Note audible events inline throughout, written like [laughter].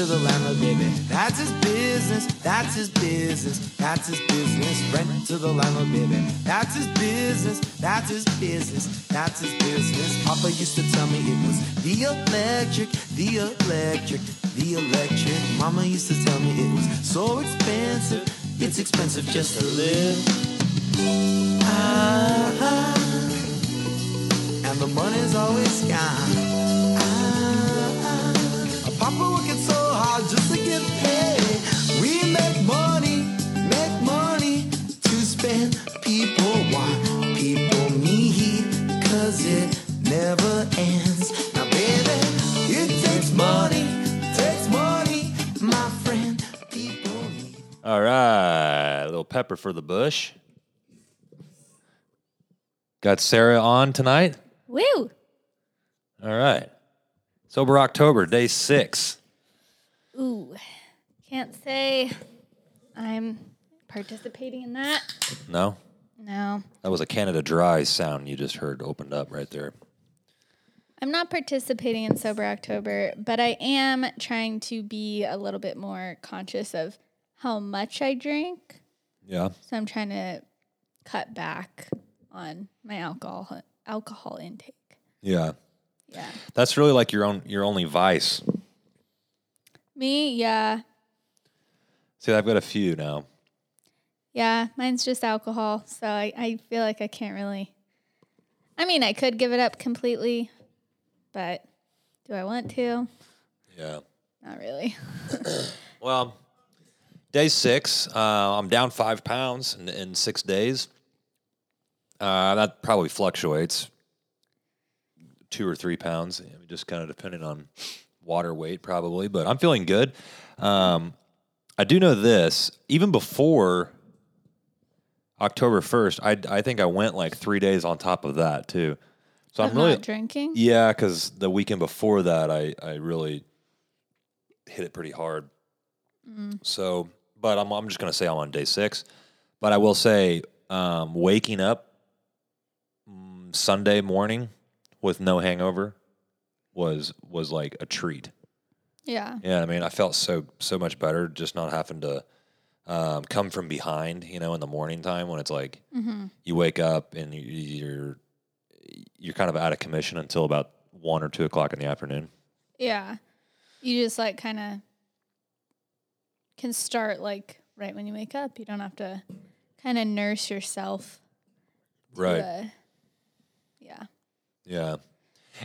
to the landlord, baby. That's his business. That's his business. That's his business. Rent to the landlord, baby. That's his business. That's his business. That's his business. Papa used to tell me it was the electric, the electric, the electric. Mama used to tell me it was so expensive. It's expensive just to live. Ah, and the money's always gone. Ah, Papa working so hard just to get paid. We make money, make money to spend. People want, people need, cause it never ends. Now, baby, it takes money, takes money, my friend. People need. All right, a little pepper for the bush. Got Sarah on tonight. Woo! All right. Sober October, day six. Ooh, can't say I'm participating in that. No, No, that was a Canada Dry sound you just heard opened up right there. I'm not participating in Sober October, but I am trying to be a little bit more conscious of how much I drink. Yeah. So I'm trying to cut back on my alcohol alcohol intake. Yeah. Yeah. That's really like your own your only vice. Me, yeah. See, I've got a few now. Yeah, mine's just alcohol. So I, I feel like I can't really. I mean, I could give it up completely, but do I want to? Yeah. Not really. [coughs] Well, day six, uh, I'm down five pounds in, in six days. Uh, that probably fluctuates two or three pounds, I mean, just kind of depending on water weight, probably. But I'm feeling good. Um, I do know this, even before October 1st, I, I think I went like three days on top of that too. So I'm Of really drinking. yeah, because the weekend before that, I I really hit it pretty hard. So, but I'm I'm just gonna say I'm on day six. But I will say, um, waking up mm, Sunday morning with no hangover was was like a treat. Yeah. Yeah, I mean, I felt so so much better just not having to um, come from behind. You know, in the morning time when it's like you wake up and you, you're you're kind of out of commission until about one or two o'clock in the afternoon. Yeah. You just like kind of can start like right when you wake up. You don't have to kind of nurse yourself. Right. yeah. Yeah.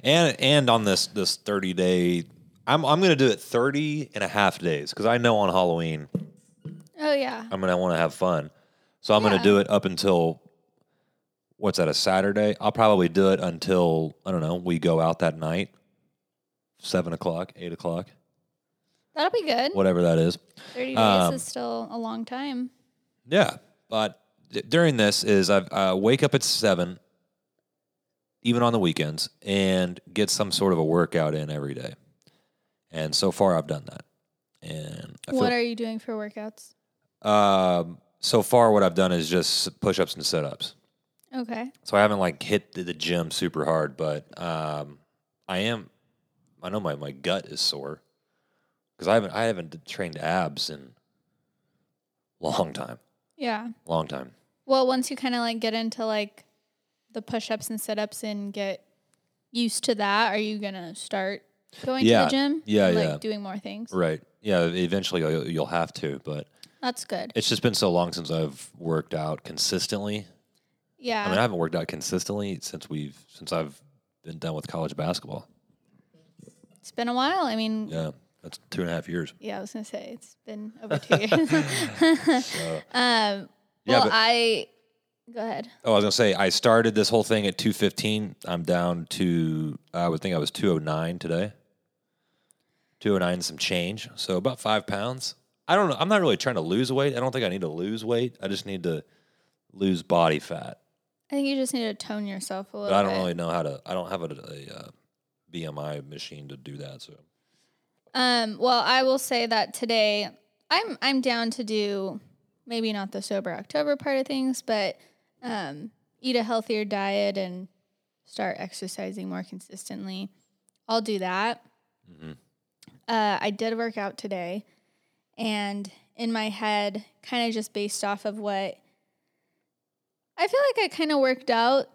And and on this this 30 day I'm I'm going to do it 30 and a half days cuz I know on Halloween Oh yeah. I'm going to want to have fun. So I'm gonna do it up until what's that a Saturday? I'll probably do it until I don't know, we go out that night. 7 o'clock, 8 o'clock, That'll be good. whatever that is. 30 days Um, is still a long time. Yeah, but d- during this is I uh, wake up at seven, even on the weekends, and get some sort of a workout in every day. And so far, I've done that. And I What feel, are you doing for workouts? um, so far, what I've done is just push-ups and sit-ups. Okay. So I haven't like hit the, the gym super hard, but um, I am. I know my, my gut is sore because I haven't I haven't trained abs in long time, Yeah. long time. Well, once you kind of like get into like the push ups and sit ups and get used to that, are you going to start going Yeah. to the gym? Yeah, and, like yeah. doing more things? Right. Yeah. Eventually, you'll, you'll have to, but That's good. it's just been so long since I've worked out consistently. Yeah. I mean, I haven't worked out consistently since we've since I've been done with college basketball. it's been a while. I mean, yeah. Yeah, that's two and a half years. Yeah, I was going to say it's been over [laughs] two years. [laughs] So, um, Yeah, well, but- I go ahead. oh, I was gonna say I started this whole thing at two fifteen. I'm down to I would think I was two oh nine today. Two oh nine some change, so about five pounds. I don't know. I'm not really trying to lose weight. I don't think I need to lose weight. I just need to lose body fat. I think you just need to tone yourself a But little I don't bit. really know how to. I don't have a, a, uh BMI machine to do that. So Um, well, I will say that today I'm I'm down to do maybe not the sober October part of things, but um, eat a healthier diet and start exercising more consistently. I'll do that. uh, I did work out today, and in my head, kind of just based off of what I feel like I kind of worked out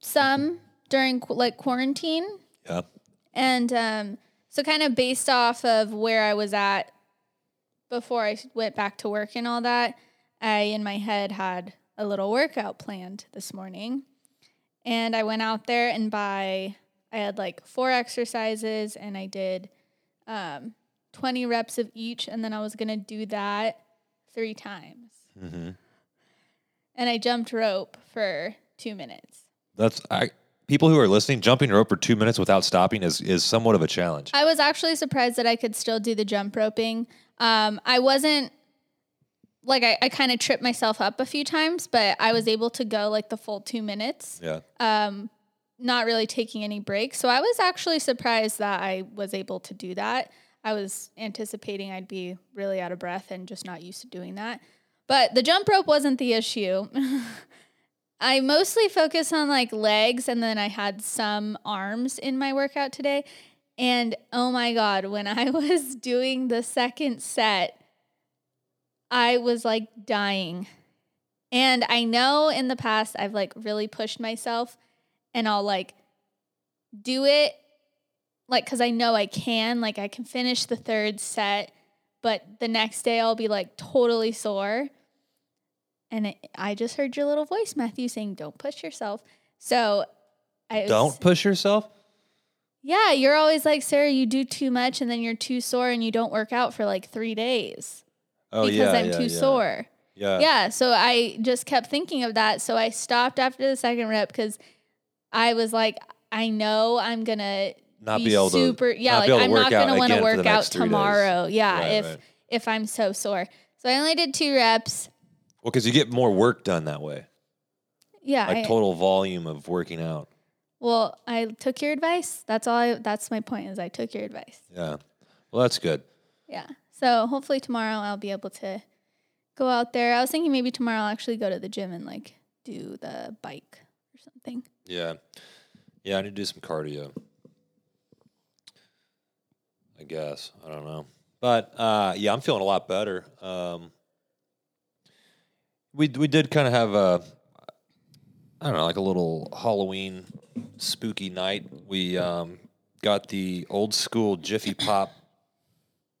some during qu- like quarantine, Yeah. and um, so kind of based off of where I was at before I went back to work and all that, I in my head had a little workout planned this morning. And I went out there and by I had like four exercises and I did um, 20 reps of each and then I was going to do that 3 times. Mm-hmm. And I jumped rope for 2 minutes. That's I. People who are listening, jumping rope for two minutes without stopping is is somewhat of a challenge. I was actually surprised that I could still do the jump roping. Um, I wasn't like I, I kind of tripped myself up a few times, but I was able to go like the full two minutes, Yeah. um, not really taking any breaks. So I was actually surprised that I was able to do that. I was anticipating I'd be really out of breath and just not used to doing that. But the jump rope wasn't the issue. [laughs] I mostly focus on like legs and then I had some arms in my workout today. And oh my God, when I [laughs] was doing the second set, I was like dying. And I know in the past I've like really pushed myself and I'll like do it like cuz I know I can, like I can finish the third set, but the next day I'll be like totally sore. And it, I just heard your little voice, Matthew, saying, "Don't push yourself." So, I was- Don't push yourself. Yeah, you're always like, Sarah, you do too much, and then you're too sore, and you don't work out for like three days Oh because yeah, I'm yeah, too yeah. sore. Yeah. Yeah, so I just kept thinking of that. So I stopped after the second rep because I was like, I know I'm gonna Not be able to- super. yeah, not like be able to I'm not gonna want to again for the work out three days. tomorrow. Yeah, Right, if right. if I'm so sore. So I only did two reps. Well, because you get more work done that way, Yeah, like I- total volume of working out. well, I took your advice. That's all. I, that's my point. Is I took your advice. Yeah. Well, that's good. Yeah. So hopefully tomorrow I'll be able to go out there. I was thinking maybe tomorrow I'll actually go to the gym and like do the bike or something. Yeah. Yeah, I need to do some cardio. I guess. I don't know. But uh, yeah, I'm feeling a lot better. Um, we we did kind of have a I don't know, like a little Halloween spooky night. We um, got the old school Jiffy Pop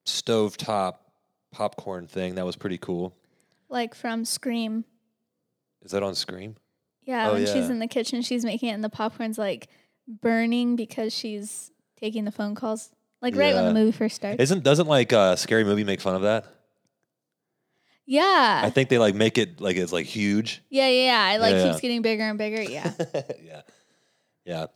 stovetop popcorn thing. That was pretty cool. Like from Scream. Is that on Scream? Yeah, Oh, when she's in the kitchen, she's making it and the popcorn's like burning because she's taking the phone calls. Like right when the movie first starts. Isn't doesn't like uh, scary movie make fun of that? yeah. I think they like make it like it's like huge. yeah, yeah, yeah. It like Yeah, keeps yeah. getting bigger and bigger. Yeah. [laughs] yeah, yeah.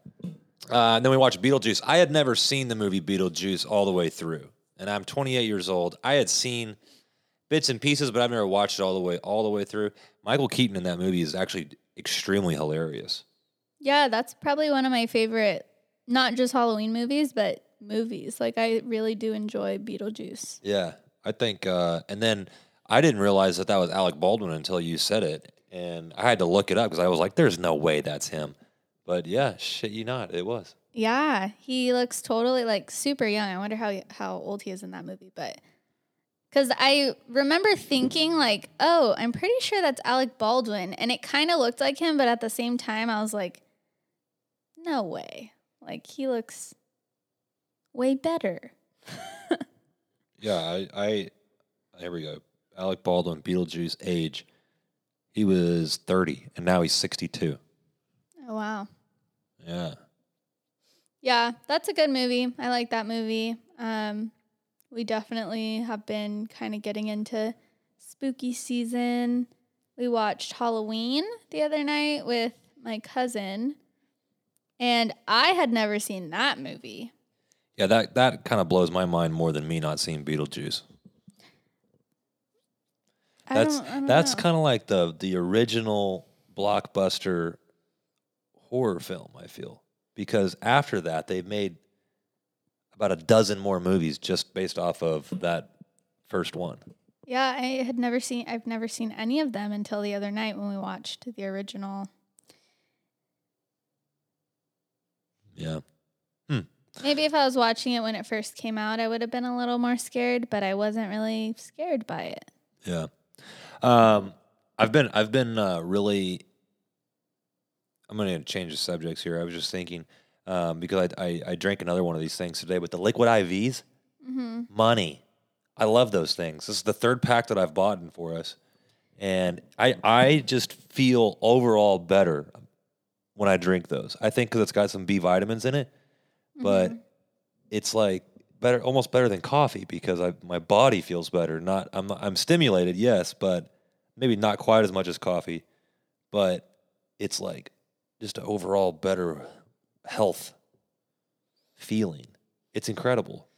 Uh, and then we watched Beetlejuice. I had never seen the movie Beetlejuice all the way through, and I'm 28 years old. I had seen bits and pieces, but I've never watched it all the way all the way through. Michael Keaton in that movie is actually extremely hilarious. yeah, that's probably one of my favorite not just Halloween movies, but movies. Like I really do enjoy Beetlejuice. Yeah, I think. Uh, and then I didn't realize that that was Alec Baldwin until you said it, and I had to look it up because I was like, "There's no way that's him." But yeah, shit, you not, it was. Yeah, he looks totally like super young. I wonder how how old he is in that movie, but cuz I remember thinking like, "Oh, I'm pretty sure that's Alec Baldwin." And it kind of looked like him, but at the same time I was like, "No way." Like he looks way better. [laughs] Yeah, I, I here we go. Alec Baldwin, Beetlejuice, age. He was 30 and now he's 62. Oh wow. Yeah. Yeah, that's a good movie. I like that movie. Um, we definitely have been kind of getting into spooky season. We watched Halloween the other night with my cousin, and I had never seen that movie. Yeah, that that kind of blows my mind more than me not seeing Beetlejuice. I That's don't- don't that's kind of like the the original blockbuster horror film, I feel. Because after that, they've made about a dozen more movies just based off of that first one. yeah. I had never seen. I've never seen any of them until the other night when we watched the original. Yeah. Maybe if I was watching it when it first came out, I would have been a little more scared, but I wasn't really scared by it. Yeah. Um, I've been I've been uh, really. I'm going to change the subjects here. I was just thinking um, because I, I I drank another one of these things today, but the liquid IVs, money. I love those things. This is the third pack that I've bought in for us, and I I just feel overall better when I drink those. I think because it's got some B vitamins in it, but it's like better, almost better than coffee because I my body feels better. Not I'm I'm stimulated, yes, but maybe not quite as much as coffee, but it's like just an overall better health feeling. It's incredible.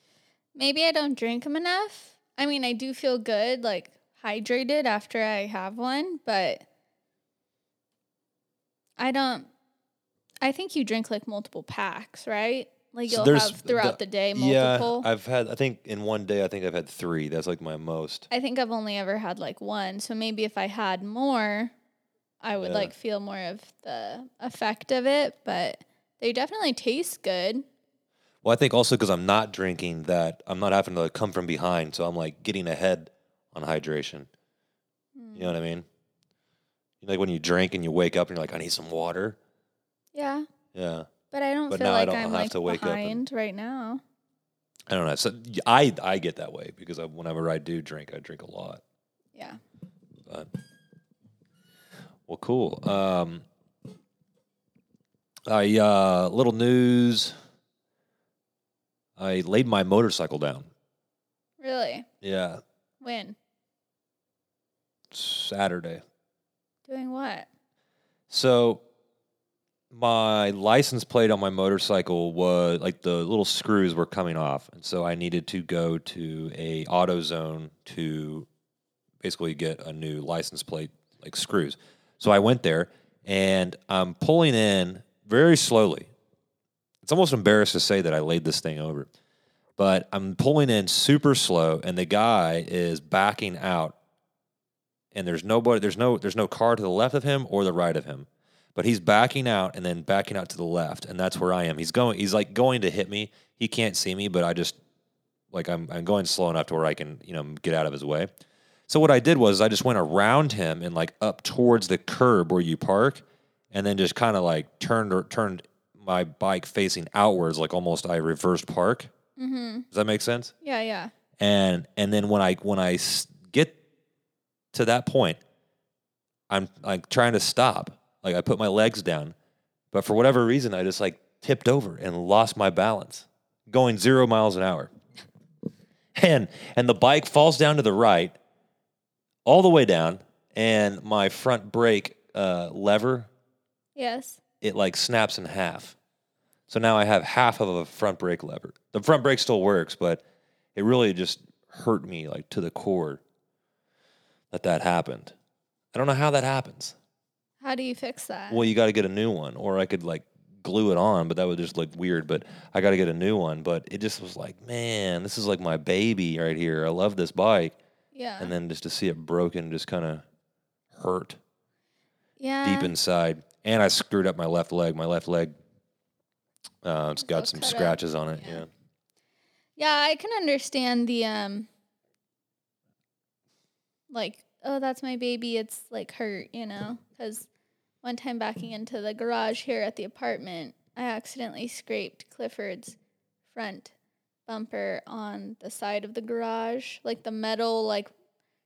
Maybe I don't drink them enough. I mean, I do feel good, like hydrated after I have one, but I don't. I think you drink like multiple packs, right? Like you'll there's have throughout the, day Yeah. I've had. I think in one day, I think I've had three. That's like my most. I think I've only ever had like one. So maybe if I had more, I would Yeah. like feel more of the effect of it, but they definitely taste good. Well, I think also because I'm not drinking that, I'm not having to like come from behind, so I'm like getting ahead on hydration. You know what I hmm. mean? Like when you drink and you wake up and you're like, I need some water. Yeah. Yeah, But I don't But feel now I don't I'm have like to wake up and- right now. I don't know. So I I get that way because I, whenever I do drink, I drink a lot. Yeah. But well, cool. Um, I uh, little news. I laid my motorcycle down. Really? Yeah, When? Saturday. Doing what? So my license plate on my motorcycle was like the little screws were coming off, and so I needed to go to a AutoZone to basically get a new license plate like screws. So I went there and I'm pulling in very slowly. It's almost embarrassed to say that I laid this thing over. But I'm pulling in super slow and the guy is backing out and there's nobody there's no there's no car to the left of him or the right of him but he's backing out and then backing out to the left and that's where i am he's going he's like going to hit me he can't see me but i just like i'm, I'm going slow enough to where i can you know get out of his way so what i did was i just went around him and like up towards the curb where you park and then just kind of like turned or turned my bike facing outwards like almost i reversed park Mm-hmm. does that make sense Yeah, yeah. and and then when I when I get to that point, I'm like trying to stop. Like I put my legs down, but for whatever reason, I just like tipped over and lost my balance, going zero miles an hour. And and the bike falls down to the right, all the way down, and my front brake uh, lever Yes. it like snaps in half. So now I have half of a front brake lever. The front brake still works, but it really just hurt me like to the core that that happened. I don't know how that happens. How do you fix that? Well, you got to get a new one, or I could like glue it on, but that would just look weird. But I got to get a new one. But it just was like, man, this is like my baby right here. I love this bike, yeah. and then just to see it broken just kind of hurt yeah. deep inside. And I screwed up my left leg. My left leg, uh, it's got some cut up. scratches on it. Yeah. Yeah. Yeah, I can understand the um like, oh, that's my baby, it's like hurt, you know? Cuz one time backing into the garage here at the apartment, I accidentally scraped Clifford's front bumper on the side of the garage, like the metal like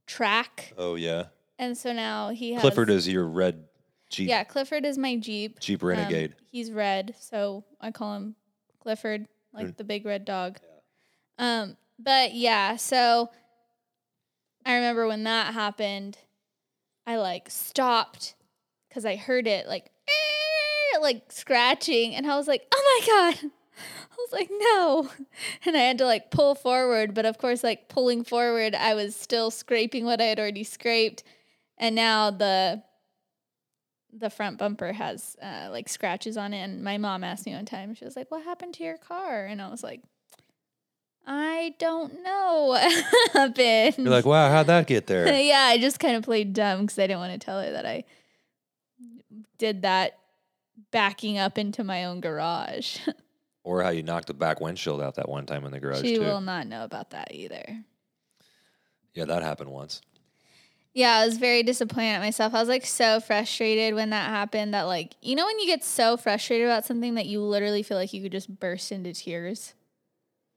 track. Oh yeah. And so now he has Clifford is your red Jeep Yeah, Clifford is my Jeep. Jeep Um, Renegade. he's red, so I call him Clifford, like the big red dog. Um, but yeah, so I remember when that happened, I like stopped because I heard it like "Eh," like scratching, and I was like, "Oh my god!" I was like, "No," [laughs] and I had to like pull forward, but of course, like pulling forward, I was still scraping what I had already scraped, and now the the front bumper has uh, like scratches on it. And my mom asked me one time, she was like, "What happened to your car?" And I was like, "I don't know [laughs] what happened." You're like, wow, how'd that get there? [laughs] yeah, I just kind of played dumb because I didn't want to tell her that I did that backing up into my own garage. Or how you knocked the back windshield out that one time in the garage She too. will not know about that either. Yeah, that happened once. Yeah, I was very disappointed at myself. I was like so frustrated when that happened that like, you know when you get so frustrated about something that you literally feel like you could just burst into tears?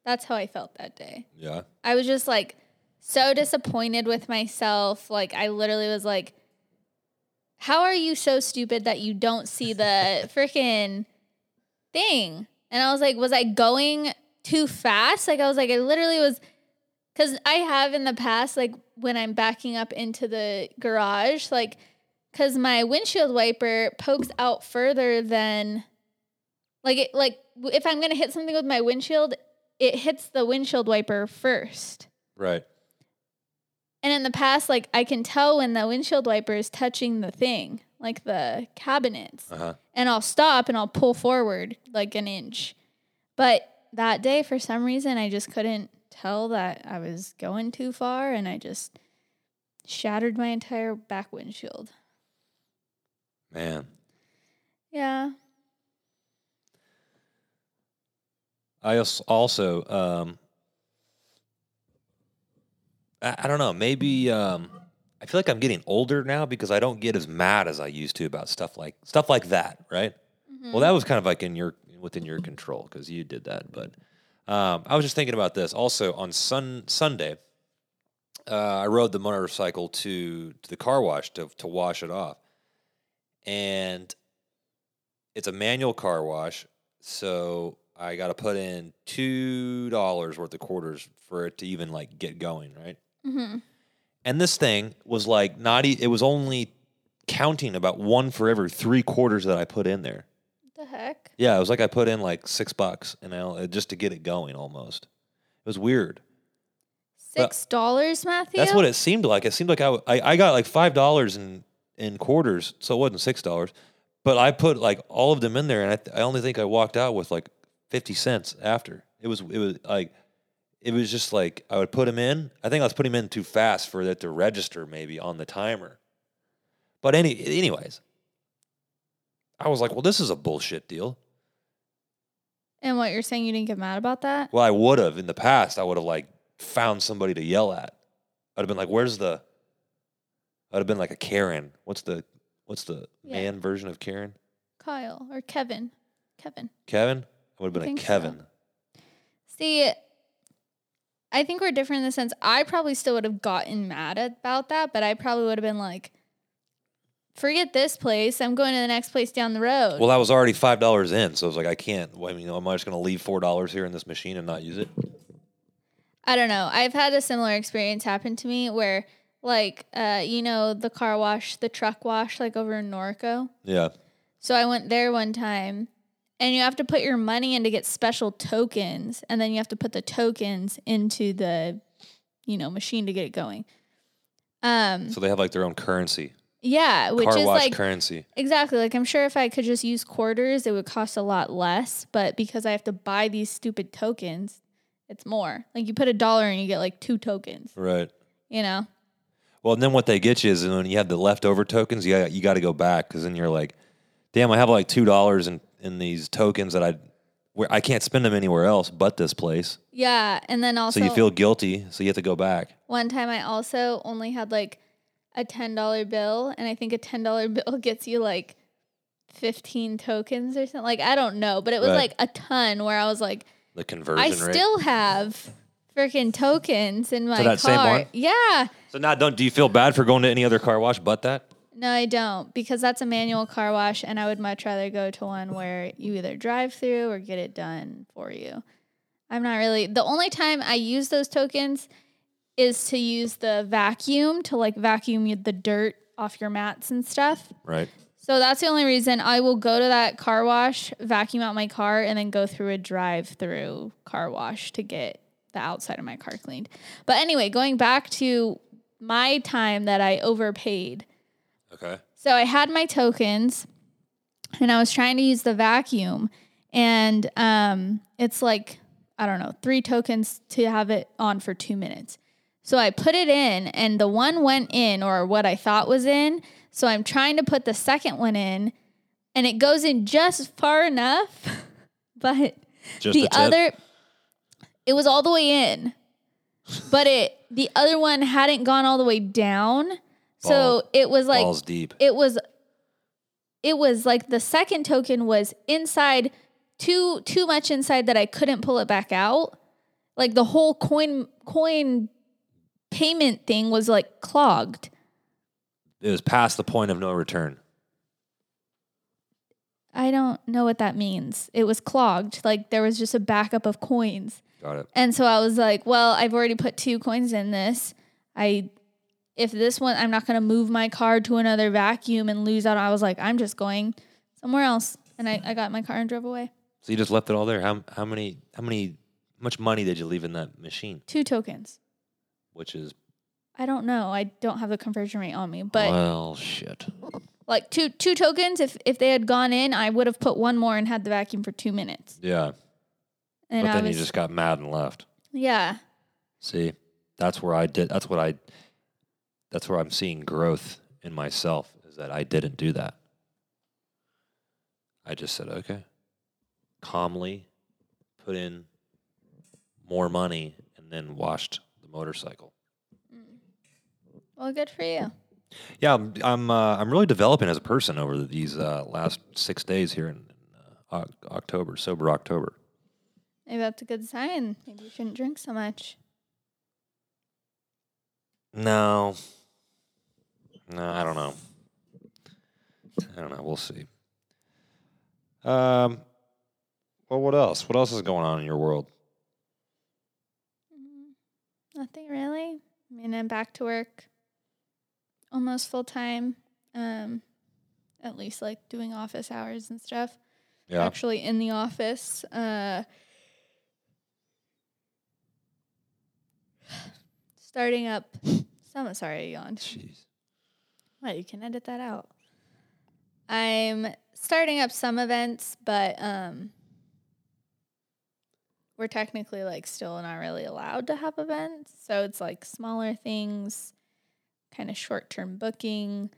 That's how I felt that day. Yeah. I was just like so disappointed with myself. Like I literally was like, How are you so stupid that you don't see the [laughs] freaking thing? And I was like, Was I going too fast? Like I was like, I literally was because I have in the past, like when I'm backing up into the garage, like because my windshield wiper pokes out further than like it like if I'm gonna hit something with my windshield, it hits the windshield wiper first. Right. And in the past, like I can tell when the windshield wiper is touching the thing, like the cabinets, Uh huh. and I'll stop and I'll pull forward like an inch. But that day, for some reason, I just couldn't tell that I was going too far, and I just shattered my entire back windshield. Man. Yeah. I also, um, I, I don't know, maybe um, I feel like I'm getting older now because I don't get as mad as I used to about stuff like stuff like that, right? Well, that was kind of like in your within your control because you did that. But um, I was just thinking about this. Also on Sun Sunday, uh, I rode the motorcycle to to the car wash to to wash it off, and it's a manual car wash, so I got to put in two dollars worth of quarters for it to even like get going, right? Mm-hmm. And this thing was like not. E- it was only counting about one for every three quarters that I put in there. The heck? Yeah, it was like I put in like six bucks, and I, uh, just to get it going, almost. It was weird. Six dollars, Matthew? That's what it seemed like. It seemed like I I got like five dollars in in quarters, so it wasn't six dollars. But I put like all of them in there, and I, th- I only think I walked out with like fifty cents after. It was it was like it was just like I would put him in. I think I was putting him in too fast for it to register, maybe on the timer. But any anyways, I was like, well, this is a bullshit deal. And what you're saying, you didn't get mad about that? Well, I would have in the past. I would have like found somebody to yell at. I'd have been like, "Where's the?" I'd have been like a Karen. What's the What's the Yeah. man version of Karen? Kyle or Kevin? Kevin. Kevin. I would have been a think so. Kevin. See, I think we're different in the sense I probably still would have gotten mad about that, but I probably would have been like, forget this place. I'm going to the next place down the road. Well, I was already five dollars in, so I was like, I can't. well, I mean, am I just going to leave four dollars here in this machine and not use it? I don't know. I've had a similar experience happen to me where, like, uh, you know, the car wash, the truck wash, like over in Norco. Yeah. So I went there one time, and you have to put your money in to get special tokens, and then you have to put the tokens into the, you know, machine to get it going. Um, So they have like their own currency, yeah, which car is wash like currency. exactly like I'm sure if I could just use quarters, it would cost a lot less, but because I have to buy these stupid tokens, it's more. Like you put a dollar and you get like two tokens. Right. You know. Well, and then what they get you is when you have the leftover tokens, you got, you got to go back because then you're like, damn, I have like two dollars in in these tokens that I where I can't spend them anywhere else but this place. Yeah, and then also So you feel guilty, so you have to go back. one time I also only had like a ten dollar bill, and I think a ten dollar [laughs] bill gets you like fifteen tokens or something. Like I don't know, but it was Right. like a ton. Where I was like, The conversion I rate. still have freaking tokens in my that car. same one? Yeah. so now, don't do you feel bad for going to any other car wash but that? No, I don't because that's a manual car wash, and I would much rather go to one where you either drive through or get it done for you. I'm not really the only time I use those tokens is to use the vacuum to like vacuum the dirt off your mats and stuff. Right. So that's the only reason I will go to that car wash, vacuum out my car, and then go through a drive through car wash to get the outside of my car cleaned. But anyway, going back to my time that I overpaid. Okay. So I had my tokens and I was trying to use the vacuum and um it's like I don't know, 3 tokens to have it on for 2 minutes. So I put it in and the one went in or what I thought was in. So I'm trying to put the second one in and it goes in just far enough [laughs] but Just the the other it was all the way in but it the other one hadn't gone all the way down so it was like balls deep. it was it was like the second token was inside too too much inside that I couldn't pull it back out like the whole coin coin payment thing was like clogged It was past the point of no return. I don't know what that means it was clogged like there was just a backup of coins Got it. And so I was like, well, I've already put two coins in this. I if this one I'm not going to move my car to another vacuum and lose out. I was like, I'm just going somewhere else. And I, I got my car and drove away. So you just left it all there. How how many how many much money did you leave in that machine? Two tokens. Which is I don't know. I don't have the conversion rate on me, but well shit. like two two tokens. If if they had gone in, I would have put one more and had the vacuum for two minutes. Yeah. And but I then was you just got mad and left. yeah. See, that's where I did. That's what I. That's where I'm seeing growth in myself. Is that I didn't do that. I just said okay, calmly, put in more money, and then washed the motorcycle. Well, good for you. Yeah, I'm I'm, uh, I'm really developing as a person over these uh, last six days here in, in uh, October, sober October. Maybe that's a good sign. Maybe you shouldn't drink so much. No. No, I don't know. I don't know. We'll see. Um. Well, what else? What else is going on in your world? Nothing really. I mean, I'm back to work almost full time. Um, at least like doing office hours and stuff. Yeah. Actually in the office. Uh, starting up. [sighs] Some sorry, I yawned. Jeez. Well, you can edit that out. I'm starting up some events, but um we're technically like still not really allowed to have events. So it's like smaller things, kind of short term booking.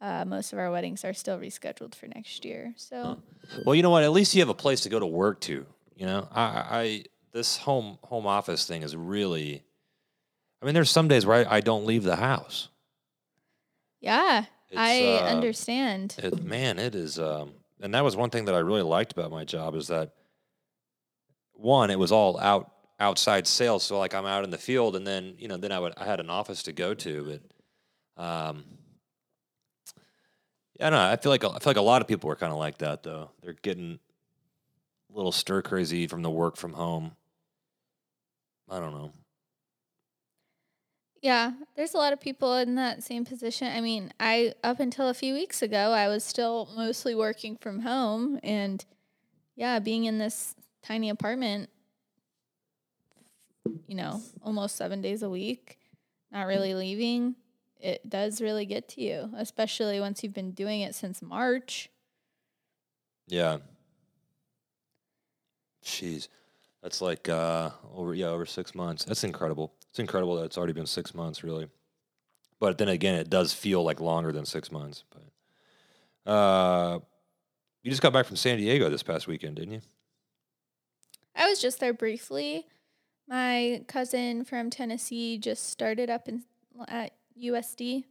Uh, most of our weddings are still rescheduled for next year. So Well, you know what? At least you have a place to go to work to. You know, I I- this home home office thing is really. I mean, there's some days where I, I don't leave the house. Yeah, I uh, understand. It, man, it is, um, and that was one thing that I really liked about my job is that one, it was all out outside sales. So like I'm out in the field, and then you know, then I would I had an office to go to, but um, yeah, I don't know. I feel like I feel like a lot of people are kind of like that though. They're getting a little stir crazy from the work from home. I don't know. Yeah, there's a lot of people in that same position. I mean, I up until a few weeks ago, I was still mostly working from home and yeah, being in this tiny apartment you know, almost 7 days a week, not really leaving, it does really get to you, especially once you've been doing it since March. Yeah. Jeez. That's like uh over yeah, over six months. That's incredible. It's incredible that it's already been six months, really. But then again, it does feel like longer than six months. But uh you just got back from San Diego this past weekend, didn't you? I was just there briefly. My cousin from Tennessee just started up in at USD.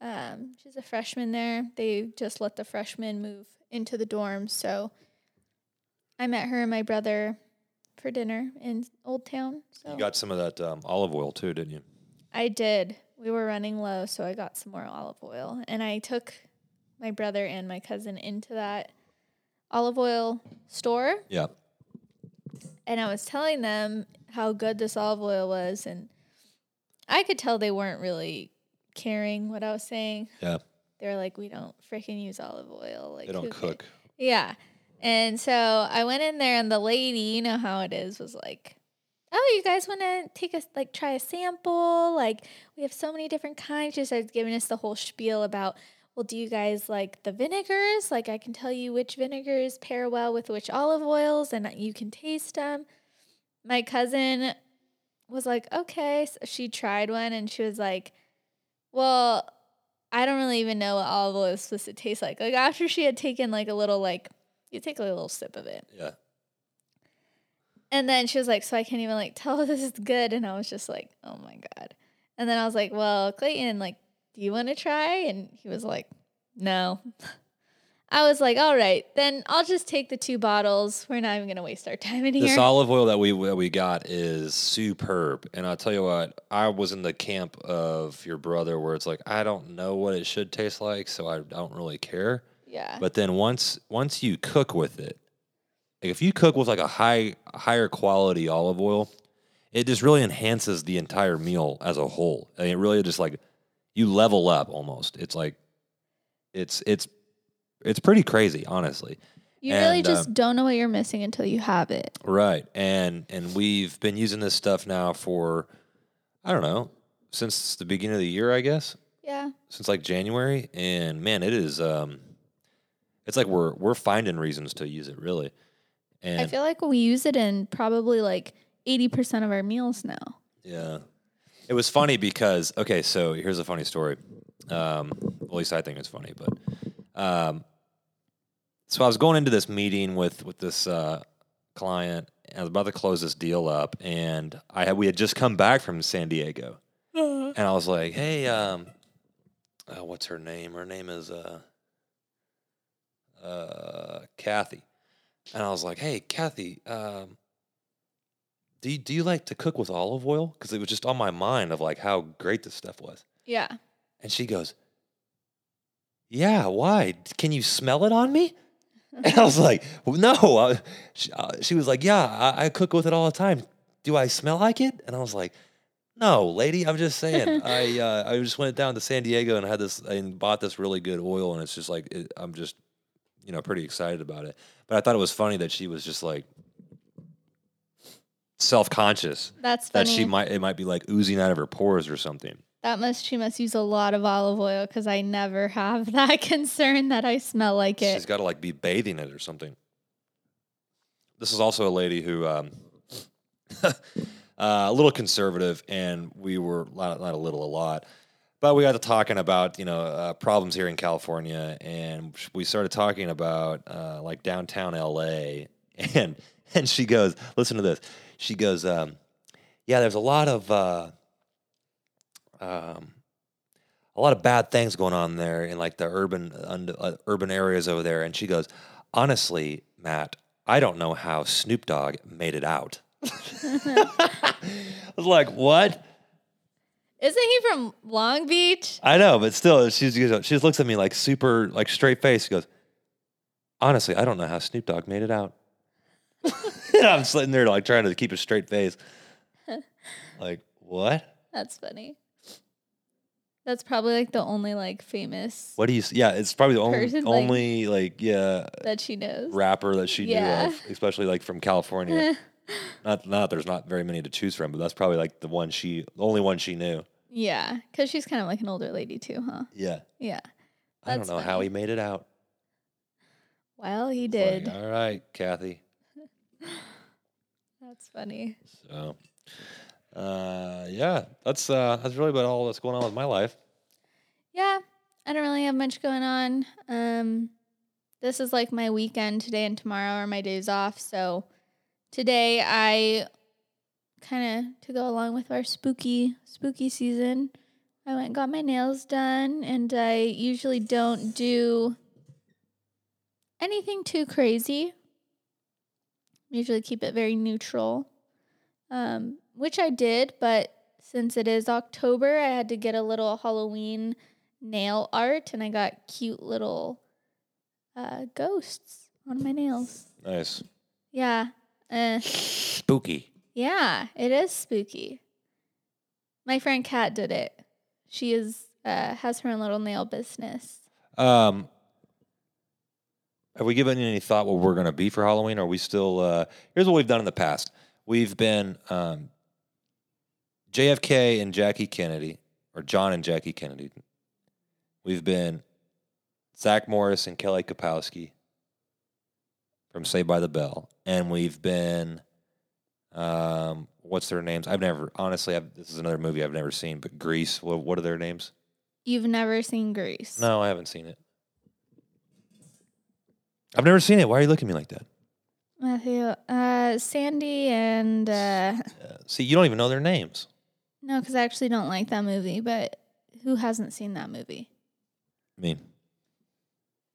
Um, she's a freshman there. They just let the freshmen move into the dorms, so I met her and my brother for dinner in Old Town. So You got some of that um, olive oil too, didn't you? I did. We were running low, so I got some more olive oil, and I took my brother and my cousin into that olive oil store Yeah. and I was telling them how good this olive oil was, and I could tell they weren't really caring what I was saying. Yeah. They're like, "We don't freaking use olive oil. Like, They don't who ca-" cook. Yeah, and so I went in there, and the lady, you know how it is, was like, "Oh, you guys want to take a like try a sample? Like, we have so many different kinds." She started giving us the whole spiel about. Well, do you guys like the vinegars? Like, I can tell you which vinegars pair well with which olive oils, and you can taste them my cousin was like, okay. So she tried one and she was like, well, I don't really even know what olive oil is supposed to taste like. Like after she had taken like a little like you take a little sip of it. Yeah. And then she was like, so I can't even like [laughs] tell this is good. And I was just like, oh my God. And then I was like, well, Clayton, like, do you want to try? And he was like, no. [laughs] I was like, all right, then I'll just take the two bottles. We're not even going to waste our [laughs] time in This here. olive oil that we that we got is superb, and I'll tell you what, I was in the camp of your brother where it's like I don't know what it should taste like, so I don't really care. Yeah. But then once once you cook with it, like if you cook with like a high higher quality olive oil, it just really enhances the entire meal as a whole. I mean, it really just like you level up almost. It's like it's it's it's pretty crazy, honestly. you really just um, don't know what you're missing until you have it. Right. And and we've been using this stuff now for I don't know, since the beginning of the year, I guess. Yeah. Since like January. And man, it is um it's like we're we're finding reasons to use it really. And I feel like we use it in probably like 80% of our meals now. yeah. It was funny because okay, so here's a funny story. Um at least I think it's funny, but um so I was going into this meeting with with this uh client and I was about to close this deal up, and I had we had just come back from San Diego, and I was like, "Hey, um, uh, what's her name? Her name is uh, uh, Kathy," and I was like, "Hey, Kathy, um, do you, do you like to cook with olive oil? Because it was just on my mind of like how great this stuff was." Yeah. And she goes, "Yeah, why? Can you smell it on me?" [laughs] And I was like, well, "No." I, she, uh, she was like, "Yeah, I, I cook with it all the time. Do I smell like it?" And I was like, "No, lady. I'm just saying. [laughs] I uh, I just went down to San Diego and had this and bought this really good oil, and it's just like it, I'm just you know pretty excited about it. But I thought it was funny that she was just like self conscious That's funny. that she might it might be like oozing out of her pores or something." That must she must use a lot of olive oil because I never have [laughs] that concern that I smell like it. She's got to like be bathing it or something. This is also a lady who, um, [laughs] uh, a little conservative, and we were not, not a little, a lot, but we got to talking about you know uh, problems here in California, and we started talking about uh, like downtown LA, [laughs] and and she goes, listen to this. She goes, um, yeah, there's a lot of. Uh, um, a lot of bad things going on there in like the urban uh, urban areas over there. And she goes, honestly, Matt, I don't know how Snoop Dogg made it out. [laughs] I was like, what? Isn't he from Long Beach? I know, but still, she's, she just looks at me like super, like straight face. She goes, honestly, I don't know how Snoop Dogg made it out. [laughs] and I'm sitting there like trying to keep a straight face. [laughs] like, what? That's funny. That's probably like the only like famous What do you? Yeah, it's probably the only, Person, like- only like yeah that she knows. rapper that she Yeah. knew of, especially like from California. [laughs] [laughs] not not there's not very many to choose from, but that's probably like the one she, the only one she knew. yeah, because she's kind of like an older lady too, huh? Yeah, Yeah. I don't That's know how he made it out. Well, he It's like, did. All right, Kathy. [laughs] That's funny. So, uh, yeah, that's uh, that's really about all that's going on with my life. Yeah, I don't really have much going on. Um, this is like my weekend today and tomorrow are my days off. So today I kind of to go along with our spooky spooky season. I went and got my nails done, and I usually don't do anything too crazy. Usually keep it very neutral, um, which I did. But since it is October, I had to get a little Halloween nail art, and I got cute little uh, ghosts on my nails. Nice, Yeah, uh, spooky. yeah, it is spooky. My friend Kat did it. She is uh, has her own little nail business. Um, have we given any thought what we're going to be for Halloween? Or are we still? Uh, here's what we've done in the past. We've been um, JFK and Jackie Kennedy, or John and Jackie Kennedy. We've been Zach Morris and Kelly Kapowski from Saved by the Bell, and we've been um, what's their names? I've never honestly. I've, this is another movie I've never seen, but Grease. What, what are their names? You've never seen Grease? No, I haven't seen it. I've never seen it. Why are you looking at me like that? Matthew, uh, Sandy, and uh, See, you don't even know their names. no, because I actually don't like that movie. But who hasn't seen that movie? I mean,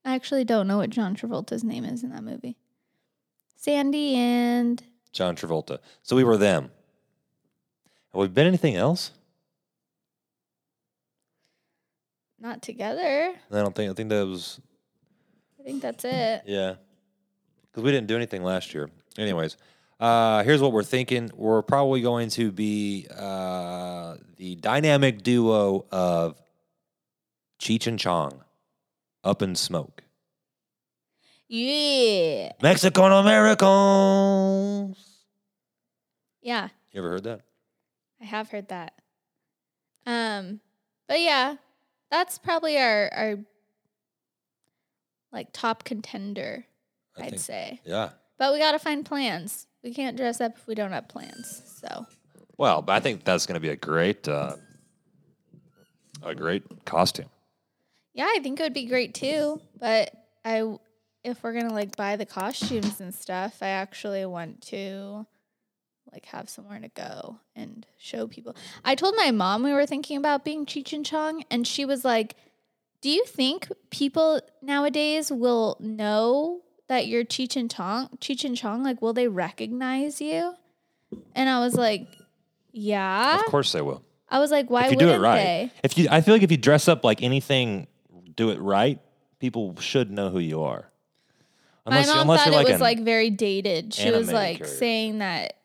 I actually don't know what John Travolta's name is in that movie. Sandy and John Travolta. So we were them. Have we been anything else? not together. I don't think. I think that was I think that's it. [laughs] yeah. Because we didn't do anything last year. Anyways, uh, here's what we're thinking. We're probably going to be uh, the dynamic duo of Cheech and Chong, Up in Smoke, Yeah, Mexican Americans. yeah, You ever heard that? I have heard that. Um, but yeah, that's probably our our like top contender. I I'd think- say. Yeah. But we got to find plans. We can't dress up if we don't have plans. So, Well, but I think that's going to be a great, uh, a great costume. yeah, I think it would be great too. But I, if we're gonna like buy the costumes and stuff, I actually want to like have somewhere to go and show people. I told my mom we were thinking about being Cheech and Chong, and she was like, "Do you think people nowadays will know that you're Cheech and Chong? Cheech and Chong, like, will they recognize you?" And I was like, "Yeah." Of course they will. I was like, "Why if you do wouldn't it right. they?" If you, I feel like if you dress up like anything, do it right, people should know who you are. My mom thought it was like very dated. She was like saying that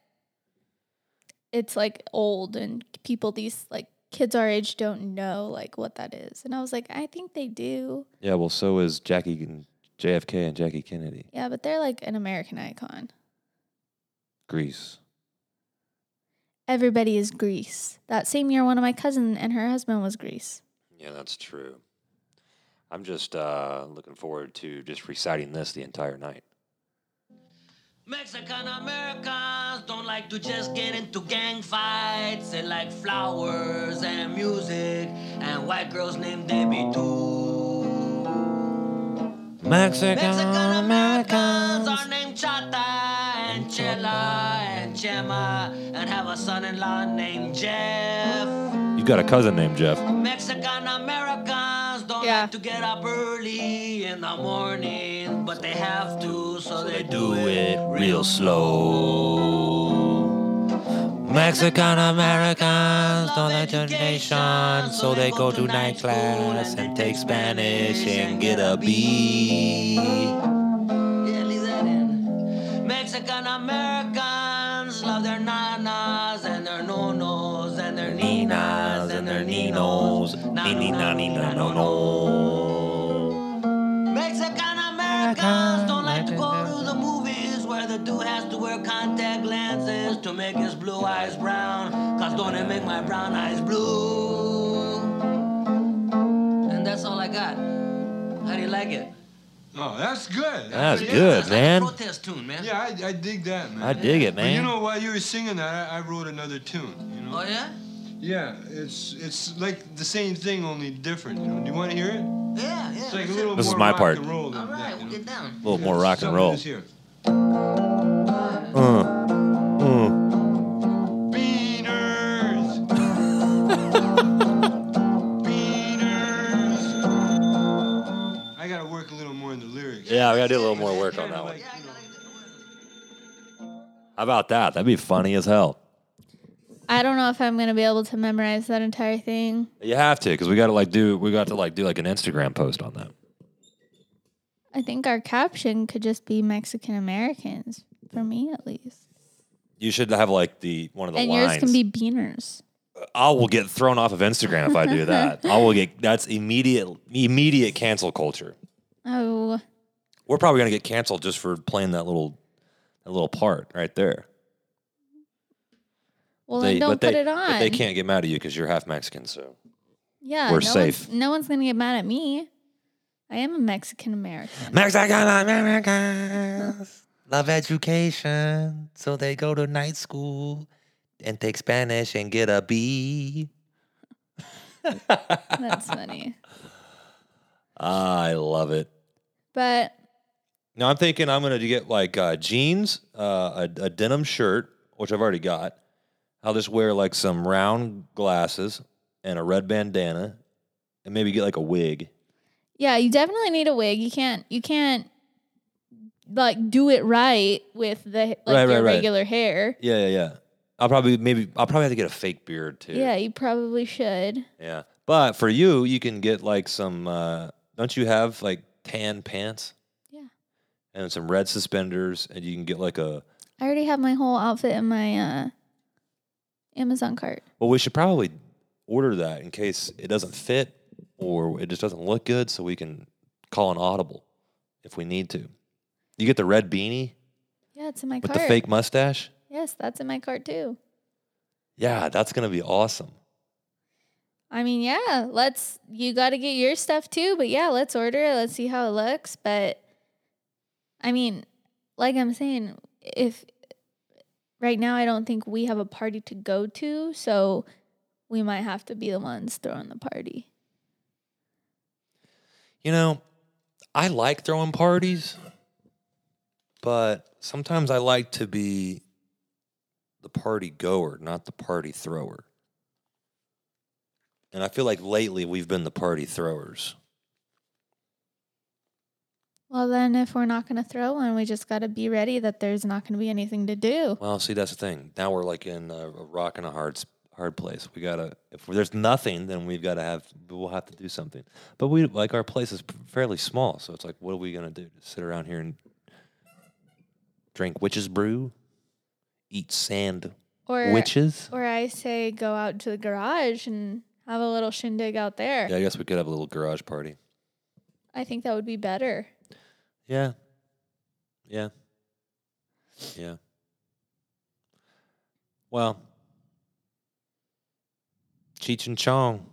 it's like old and people these like kids our age don't know like what that is. And I was like, I think they do. yeah. Well, so is Jackie and JFK and Jackie Kennedy. Yeah, but they're like an American icon. Grease. Everybody is Grease. That same year, one of my cousin and her husband was Grease. Yeah, that's true. I'm just uh, looking forward to just reciting this the entire night. Mexican Americans don't like to just get into gang fights. They like flowers and music and white girls named Debbie too. Mexican, Mexican Americans are named Chata and Chela and Chema and have a son-in-law named Jeff. You got a cousin named Jeff. Mexican Americans don't Yeah. like to get up early in the morning, but they have to, so they do it real slow. Mexican Americans don't education, so they go to night class and take Spanish and get a B. Yeah, leave that in. Mexican Americans love their nanas and their nonos and their ninas and their ninos. Nini, nani, no, no, no. Mexican Americans don't like to go to the movies where the dude has to wear contact lenses to make his blue eyes brown. Cause don't it make my brown eyes blue? And that's all I got. How do you like it? Oh, that's good. That's yeah. good, It's like man. a protest tune, man. Yeah, I, I dig that, man. I dig it, But you know, while you were singing that, I, I wrote another tune. You know. Oh yeah? Yeah, it's it's like the same thing, only different. You know. Do you want to hear it? Yeah, yeah. It's like a little it. This is my rock part. and roll All right, that, we'll you get down. A little more rock and roll. is here. Uh, uh. Beaners. [laughs] Beaners. I gotta work a little more in the lyrics. Yeah, we gotta do a little more work on that one. like, you know, How about that? That'd be funny as hell. I don't know if I'm gonna be able to memorize that entire thing. You have to, because we got to like do we got to like do like an Instagram post on that. I think our caption could just be Mexican Americans for me at least, You should have like the one of the and lines. yours can be beaners. I will get thrown off of Instagram if I do that. [laughs] I will get that's immediate immediate cancel culture. Oh, We're probably gonna get canceled just for playing that little that little part right there. Well They- then don't but put they, it on. But they can't get mad at you because you're half Mexican. So Yeah, We're no safe. One's, no one's gonna get mad at me. I am a Mexican American. Mexican Americans love education, so they go to night school and take Spanish and get a B. [laughs] That's funny. I love it. But Now I'm thinking I'm gonna get like uh, jeans, uh, a, a denim shirt, which I've already got. I'll just wear like some round glasses and a red bandana, and maybe get like a wig. Yeah, you definitely need a wig. You can't you can't like do it right with the like Right, your right, right. regular hair. Yeah, yeah, yeah. I'll probably maybe I'll probably have to get a fake beard too. Yeah, you probably should. Yeah. But for you, you can get like some uh don't you have like tan pants? Yeah. And some red suspenders and you can get like a I already have my whole outfit in my uh Amazon cart. well, we should probably order that in case it doesn't fit or it just doesn't look good so we can call an audible if we need to. You get the red beanie Yeah, it's in my with cart. the fake mustache? Yes, that's in my cart too. Yeah, that's going to be awesome. I mean, yeah, let's you got to get your stuff too, but yeah, let's order it. Let's see how it looks, but I mean, like I'm saying, if right now I don't think we have a party to go to, so we might have to be the ones throwing the party. You know, I like throwing parties, but sometimes I like to be the party goer, not the party thrower. And I feel like lately we've been the party throwers. Well, then if we're not going to throw one, we just got to be ready that there's not going to be anything to do. Well, see, that's the thing. Now we're like in a, a rock and a hard hard place. We gotta. If there's nothing, then we've got to have. We'll have to do something. But we like our place is fairly small, so it's like, what are we gonna do? Just sit around here and drink witch's brew, eat sand Or witches. or I say go out to the garage and have a little shindig out there. Yeah, I guess we could have a little garage party. I think that would be better. Yeah. Yeah. Yeah. Well, Cheech and Chong.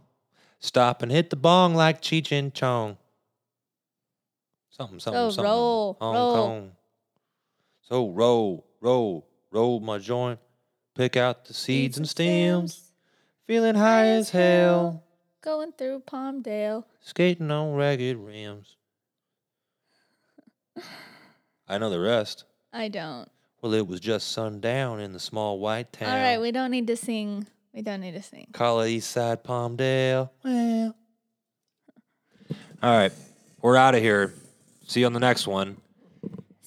Stop and hit the bong like Cheech and Chong. Something, something, So something. roll, Hong roll. Kong. So roll, roll, roll my joint. Pick out the seeds and stems. Feeling high as hell. Going through Palmdale. Skating on ragged rims. I know the rest. I don't. Well, it was just sundown in the small white town. All right, we don't need to sing. We don't need to sing. Call it East Side Palmdale. Well. All right. We're out of here. See you on the next one.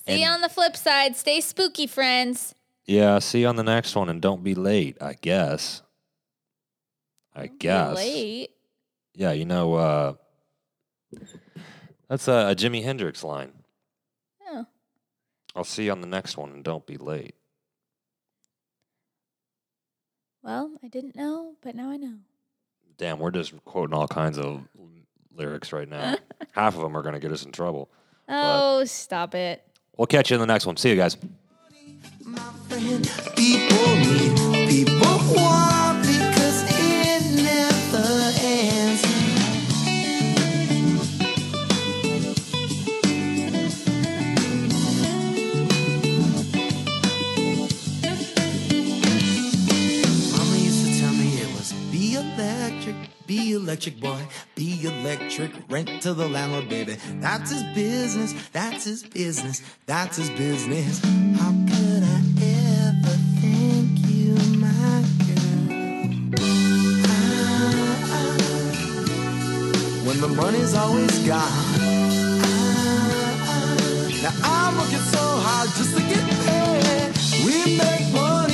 See you on the flip side. Stay spooky, friends. Yeah, see you on the next one and don't be late, I guess. I Be guess. Late. Yeah, you know, uh, that's a, a Jimi Hendrix line. I'll see you on the next one and don't be late. Well, I didn't know, but now I know. Damn, we're just quoting all kinds of lyrics right now. [laughs] Half of them are going to get us in trouble. Oh, stop it. We'll catch you in the next one. See you guys. electric boy. Be electric, rent to the landlord, baby. That's his business, that's his business, that's his business. How could I ever thank you, my girl? Ah, ah. When the money's always gone. Ah, now I'm working so hard just to get paid. We make money.